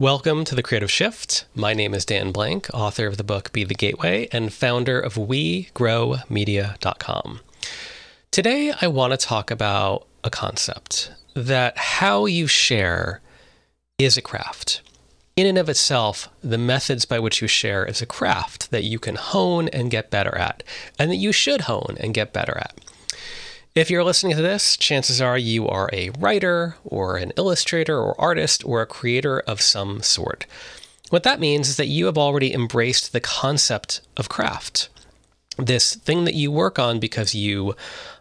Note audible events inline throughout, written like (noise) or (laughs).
Welcome to The Creative Shift. My name is Dan Blank, author of the book Be the Gateway and founder of WeGrowMedia.com. Today, I want to talk about a concept that how you share is a craft. In and of itself, the methods by which you share is a craft that you can hone and get better at, and that you should hone and get better at. If you're listening to this, chances are you are a writer or an illustrator or artist or a creator of some sort. What that means is that you have already embraced the concept of craft. This thing that you work on because you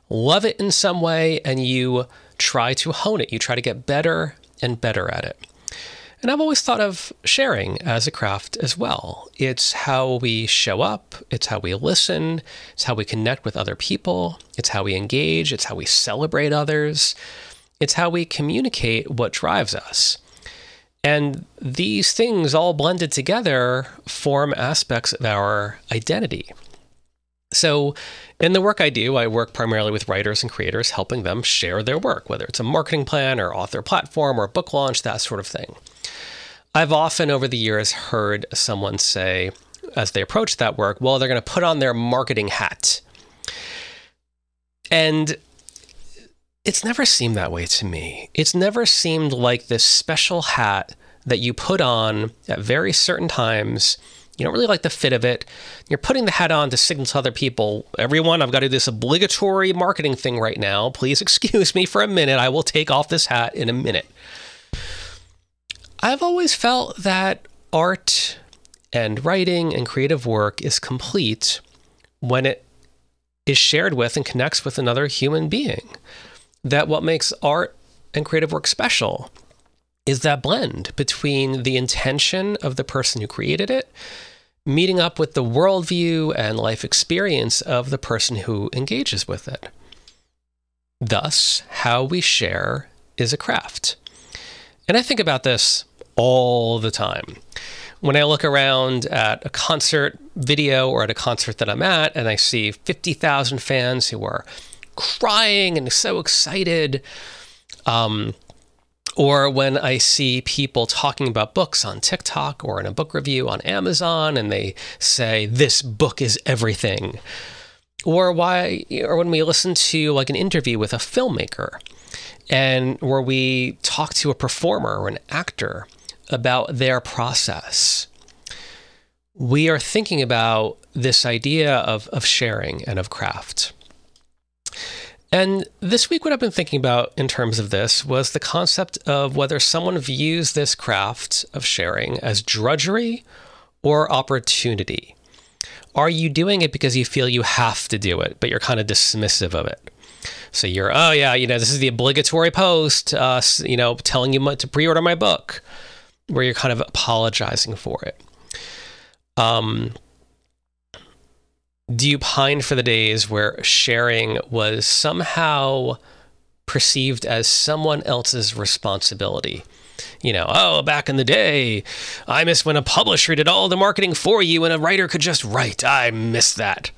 love it in some way and you try to hone it. You try to get better and better at it. And I've always thought of sharing as a craft as well. It's how we show up, it's how we listen, it's how we connect with other people, it's how we engage, it's how we celebrate others, it's how we communicate what drives us. And these things all blended together form aspects of our identity. So, in the work I do, I work primarily with writers and creators, helping them share their work, whether it's a marketing plan or author platform or book launch, that sort of thing. I've often over the years heard someone say, as they approach that work, well, they're going to put on their marketing hat. And it's never seemed that way to me. It's never seemed like this special hat that you put on at very certain times. You don't really like the fit of it. You're putting the hat on to signal to other people, everyone, I've got to do this obligatory marketing thing right now. Please (laughs) excuse me for a minute. I will take off this hat in a minute. I've always felt that art and writing and creative work is complete when it is shared with and connects with another human being. That what makes art and creative work special is that blend between the intention of the person who created it, meeting up with the worldview and life experience of the person who engages with it. Thus, how we share is a craft. And I think about this all the time. When I look around at a concert video or at a concert that I'm at and I see 50,000 fans who are crying and so excited, um, or when I see people talking about books on TikTok or in a book review on Amazon and they say, This book is everything. Or why or when we listen to like an interview with a filmmaker and where we talk to a performer or an actor about their process. We are thinking about this idea of, of sharing and of craft. And this week, what I've been thinking about in terms of this was the concept of whether someone views this craft of sharing as drudgery or opportunity. Are you doing it because you feel you have to do it, but you're kind of dismissive of it? So you're, oh yeah, you know, this is the obligatory post, uh, you know, telling you to pre-order my book where you're kind of apologizing for it. Um, do you pine for the days where sharing was somehow perceived as someone else's responsibility? You know, oh, back in the day, I miss when a publisher did all the marketing for you and a writer could just write. I miss that.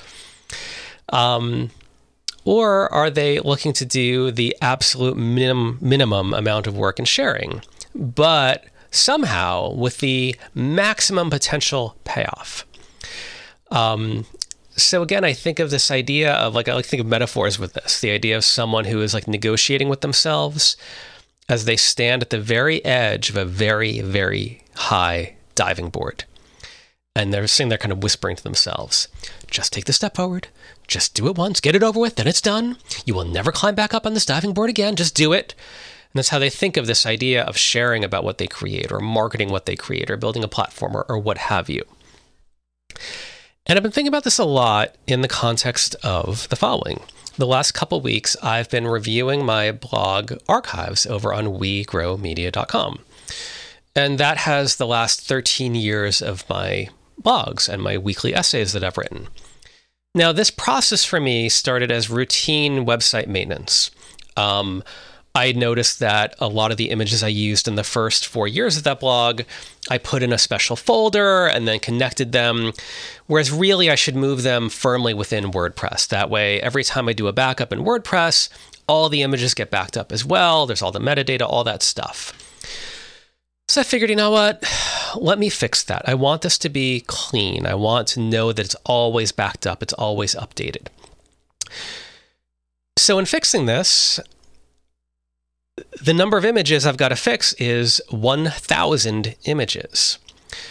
Um, or are they looking to do the absolute minimum minimum amount of work in sharing, but somehow with the maximum potential payoff. Um, so again, I think of this idea of like I like think of metaphors with this. The idea of someone who is like negotiating with themselves as they stand at the very edge of a very, very high diving board. And they're sitting there kind of whispering to themselves, just take the step forward. Just do it once, get it over with, then it's done. You will never climb back up on this diving board again. Just do it. And that's how they think of this idea of sharing about what they create or marketing what they create or building a platform or, or what have you. And I've been thinking about this a lot in the context of the following. The last couple weeks, I've been reviewing my blog archives over on wegrowmedia.com. And that has the last 13 years of my blogs and my weekly essays that I've written. Now, this process for me started as routine website maintenance. Um, I noticed that a lot of the images I used in the first four years of that blog, I put in a special folder and then connected them. Whereas really, I should move them firmly within WordPress. That way, every time I do a backup in WordPress, all the images get backed up as well. There's all the metadata, all that stuff. So I figured, you know what? (sighs) Let me fix that. I want this to be clean. I want to know that it's always backed up, it's always updated. So, in fixing this, the number of images I've got to fix is 1,000 images.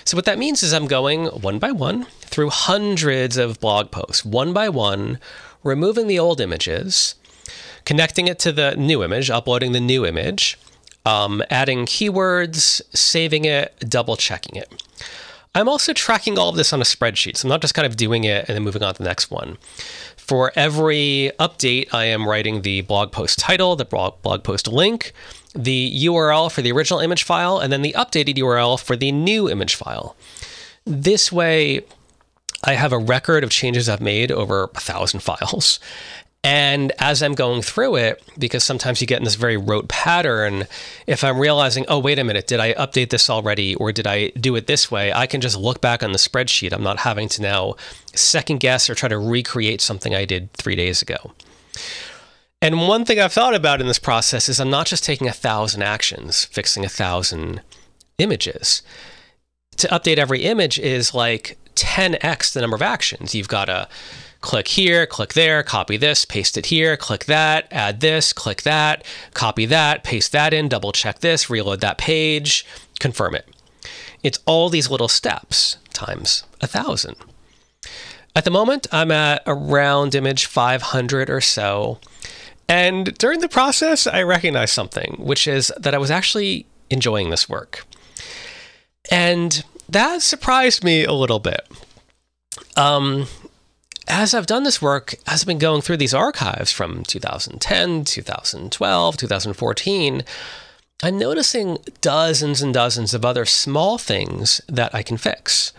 So, what that means is I'm going one by one through hundreds of blog posts, one by one, removing the old images, connecting it to the new image, uploading the new image, um, adding keywords, saving it, double checking it. I'm also tracking all of this on a spreadsheet. So I'm not just kind of doing it and then moving on to the next one. For every update, I am writing the blog post title, the blog, post link, the URL for the original image file, and then the updated URL for the new image file. This way, I have a record of changes I've made over a thousand files. And as I'm going through it, because sometimes you get in this very rote pattern, if I'm realizing, oh, wait a minute, did I update this already or did I do it this way? I can just look back on the spreadsheet. I'm not having to now second guess or try to recreate something I did three days ago. And one thing I've thought about in this process is I'm not just taking a thousand actions, fixing a thousand images. To update every image is like 10x the number of actions. You've got to click here, click there, copy this, paste it here, click that, add this, click that, copy that, paste that in, double check this, reload that page, confirm it. It's all these little steps times a thousand. At the moment, I'm at around image 500 or so. And during the process, I recognized something, which is that I was actually enjoying this work. And that surprised me a little bit. Um, as I've done this work, as I've been going through these archives from 2010, 2012, 2014, I'm noticing dozens and dozens of other small things that I can fix.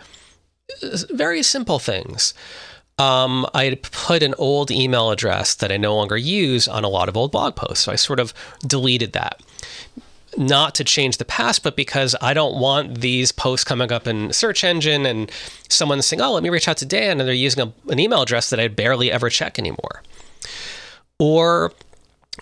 Very simple things. Um, I put an old email address that I no longer use on a lot of old blog posts. So I sort of deleted that not to change the past, but because I don't want these posts coming up in search engine and someone saying, "Oh, let me reach out to Dan," and they're using a, an email address that I barely ever check anymore. Or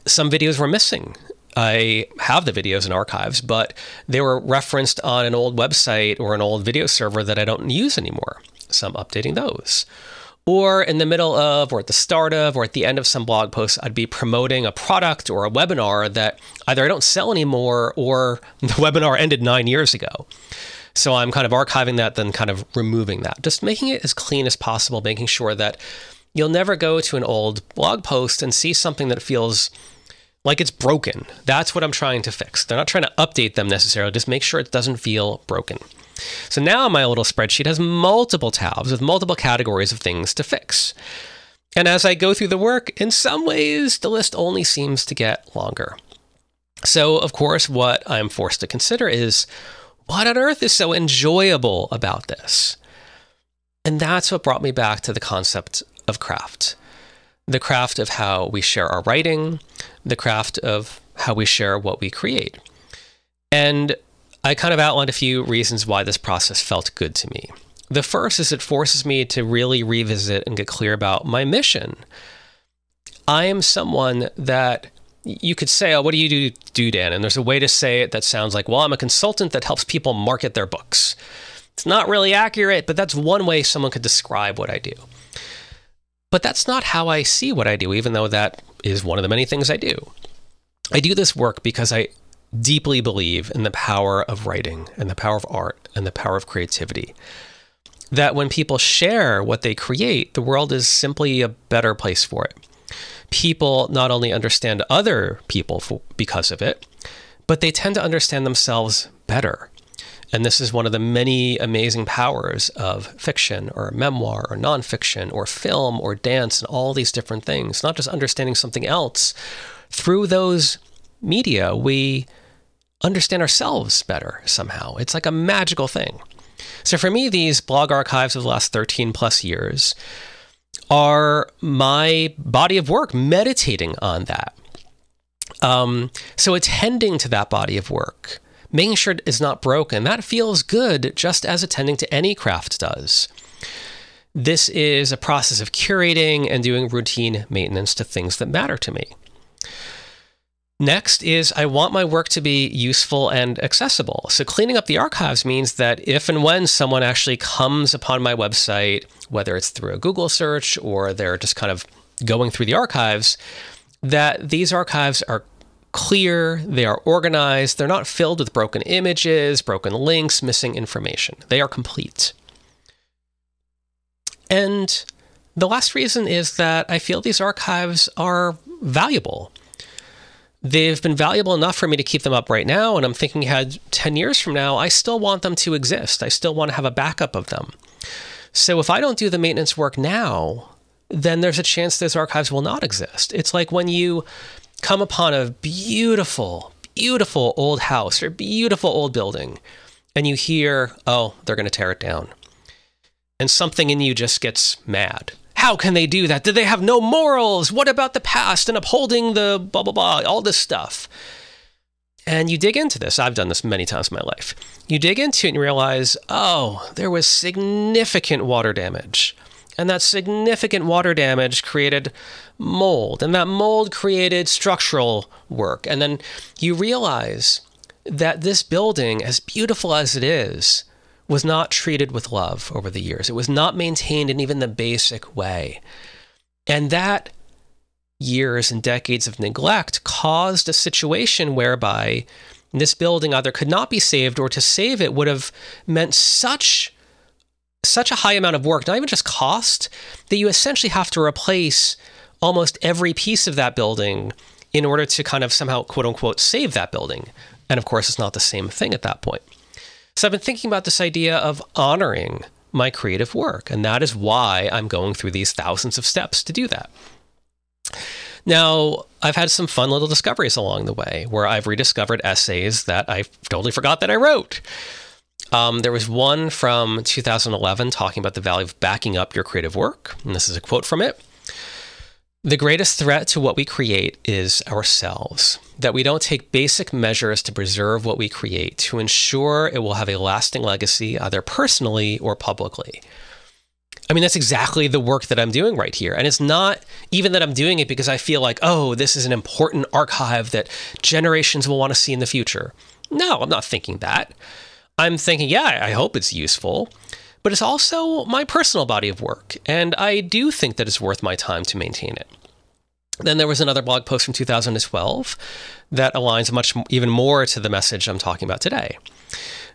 some videos were missing. I have the videos in archives, but they were referenced on an old website or an old video server that I don't use anymore. So I'm updating those or in the middle of, or at the start of, or at the end of some blog post, I'd be promoting a product or a webinar that either I don't sell anymore or (laughs) the webinar ended nine years ago. So I'm kind of archiving that, then kind of removing that, just making it as clean as possible, making sure that you'll never go to an old blog post and see something that feels like it's broken. That's what I'm trying to fix. They're not trying to update them necessarily, just make sure it doesn't feel broken. So now my little spreadsheet has multiple tabs with multiple categories of things to fix. And as I go through the work, in some ways, the list only seems to get longer. So, of course, what I'm forced to consider is what on earth is so enjoyable about this? And that's what brought me back to the concept of craft the craft of how we share our writing, the craft of how we share what we create. And I kind of outlined a few reasons why this process felt good to me. The first is it forces me to really revisit and get clear about my mission. I am someone that you could say, oh, what do you do, do, Dan? And there's a way to say it that sounds like, well, I'm a consultant that helps people market their books. It's not really accurate, but that's one way someone could describe what I do. But that's not how I see what I do, even though that is one of the many things I do. I do this work because I deeply believe in the power of writing and the power of art and the power of creativity. That when people share what they create, the world is simply a better place for it. People not only understand other people for, because of it, but they tend to understand themselves better. And this is one of the many amazing powers of fiction or memoir or nonfiction or film or dance and all these different things. Not just understanding something else. Through those media, we understand ourselves better somehow. It's like a magical thing. So for me, these blog archives of the last 13 plus years are my body of work meditating on that. Um, so attending to that body of work, making sure it is not broken, that feels good just as attending to any craft does. This is a process of curating and doing routine maintenance to things that matter to me. Next is I want my work to be useful and accessible. So cleaning up the archives means that if and when someone actually comes upon my website, whether it's through a Google search or they're just kind of going through the archives, that these archives are clear, they are organized, they're not filled with broken images, broken links, missing information. They are complete. And the last reason is that I feel these archives are valuable they've been valuable enough for me to keep them up right now. And I'm thinking ahead 10 years from now, I still want them to exist. I still want to have a backup of them. So if I don't do the maintenance work now, then there's a chance those archives will not exist. It's like when you come upon a beautiful, beautiful old house or beautiful old building and you hear, oh, they're going to tear it down. And something in you just gets mad how can they do that? Do they have no morals? What about the past and upholding the blah, blah, blah, all this stuff? And you dig into this. I've done this many times in my life. You dig into it and realize, oh, there was significant water damage. And that significant water damage created mold. And that mold created structural work. And then you realize that this building, as beautiful as it is, was not treated with love over the years. It was not maintained in even the basic way. And that years and decades of neglect caused a situation whereby this building either could not be saved or to save it would have meant such such a high amount of work, not even just cost, that you essentially have to replace almost every piece of that building in order to kind of somehow quote unquote save that building. And of course, it's not the same thing at that point. So I've been thinking about this idea of honoring my creative work, and that is why I'm going through these thousands of steps to do that. Now, I've had some fun little discoveries along the way where I've rediscovered essays that I totally forgot that I wrote. Um, there was one from 2011 talking about the value of backing up your creative work. And this is a quote from it. The greatest threat to what we create is ourselves, that we don't take basic measures to preserve what we create to ensure it will have a lasting legacy, either personally or publicly. I mean, that's exactly the work that I'm doing right here. And it's not even that I'm doing it because I feel like, oh, this is an important archive that generations will want to see in the future. No, I'm not thinking that. I'm thinking, yeah, I hope it's useful but it's also my personal body of work, and I do think that it's worth my time to maintain it. Then there was another blog post from 2012 that aligns much even more to the message I'm talking about today.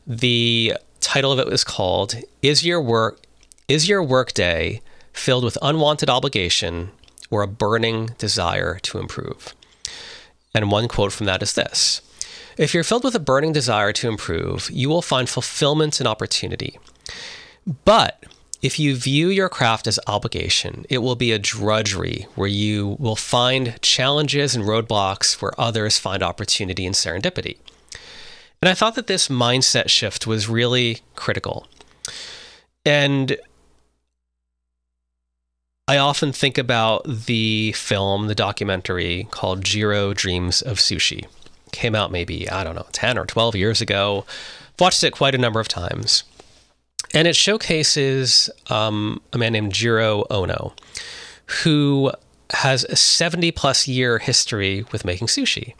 The title of it was called "Is Your Work Is Your Workday Filled with Unwanted Obligation or a Burning Desire to Improve?" And one quote from that is this. If you're filled with a burning desire to improve, you will find fulfillment and opportunity. But if you view your craft as obligation, it will be a drudgery where you will find challenges and roadblocks where others find opportunity and serendipity. And I thought that this mindset shift was really critical. And I often think about the film, the documentary called Jiro Dreams of Sushi. Came out maybe, I don't know, 10 or 12 years ago. Watched it quite a number of times. And it showcases um, a man named Jiro Ono, who has a 70 plus year history with making sushi.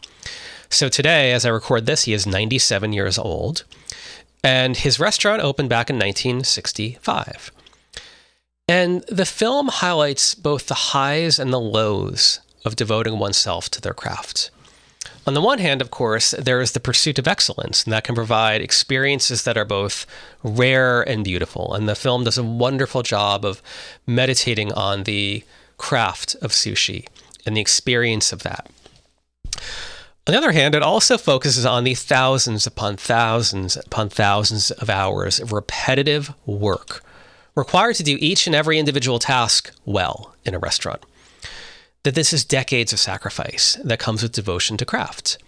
So today, as I record this, he is 97 years old, and his restaurant opened back in 1965. And the film highlights both the highs and the lows of devoting oneself to their craft. On the one hand, of course, there is the pursuit of excellence, and that can provide experiences that are both rare and beautiful. And the film does a wonderful job of meditating on the craft of sushi and the experience of that. On the other hand, it also focuses on the thousands upon thousands upon thousands of hours of repetitive work required to do each and every individual task well in a restaurant that this is decades of sacrifice that comes with devotion to craft.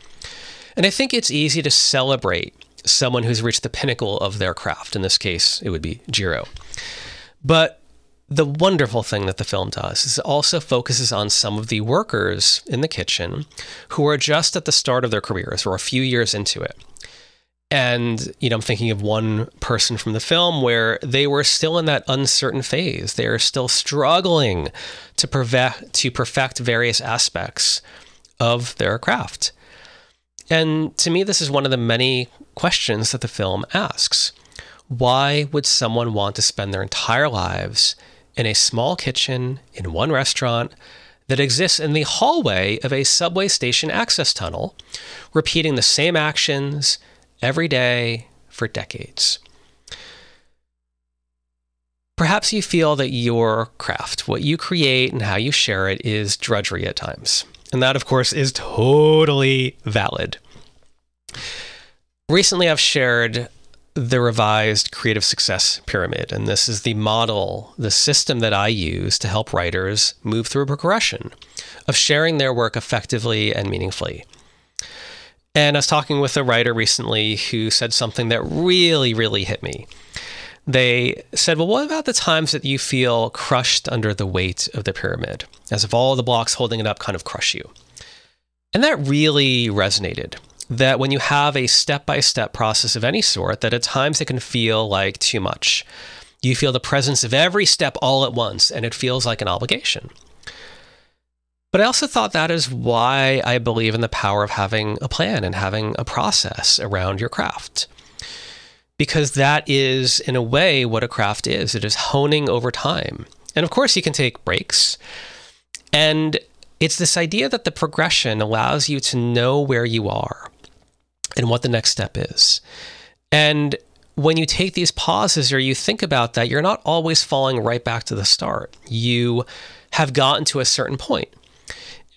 And I think it's easy to celebrate someone who's reached the pinnacle of their craft. In this case, it would be Jiro. But the wonderful thing that the film does is it also focuses on some of the workers in the kitchen who are just at the start of their careers or a few years into it. And, you know, I'm thinking of one person from the film where they were still in that uncertain phase. They are still struggling to, perfect, to perfect various aspects of their craft. And to me, this is one of the many questions that the film asks. Why would someone want to spend their entire lives in a small kitchen in one restaurant that exists in the hallway of a subway station access tunnel, repeating the same actions every day for decades? Perhaps you feel that your craft, what you create and how you share it, is drudgery at times. And that, of course, is totally valid. Recently, I've shared the revised creative success pyramid, and this is the model, the system that I use to help writers move through a progression of sharing their work effectively and meaningfully. And I was talking with a writer recently who said something that really, really hit me they said, Well, what about the times that you feel crushed under the weight of the pyramid, as if all the blocks holding it up kind of crush you? And that really resonated. That when you have a step by step process of any sort, that at times it can feel like too much. You feel the presence of every step all at once, and it feels like an obligation. But I also thought that is why I believe in the power of having a plan and having a process around your craft because that is, in a way, what a craft is. It is honing over time. And of course, you can take breaks. And it's this idea that the progression allows you to know where you are and what the next step is. And when you take these pauses or you think about that, you're not always falling right back to the start. You have gotten to a certain point.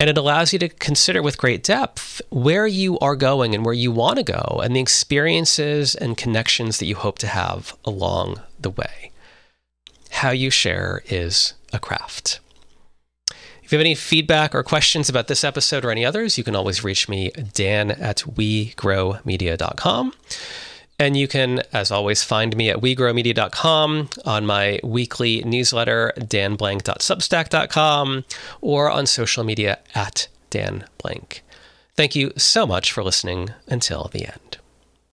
And it allows you to consider with great depth where you are going and where you want to go and the experiences and connections that you hope to have along the way. How you share is a craft. If you have any feedback or questions about this episode or any others, you can always reach me, Dan at wegrowmedia.com. And you can, as always, find me at wegrowmedia.com on my weekly newsletter, danblank.substack.com, or on social media at danblank. Thank you so much for listening until the end.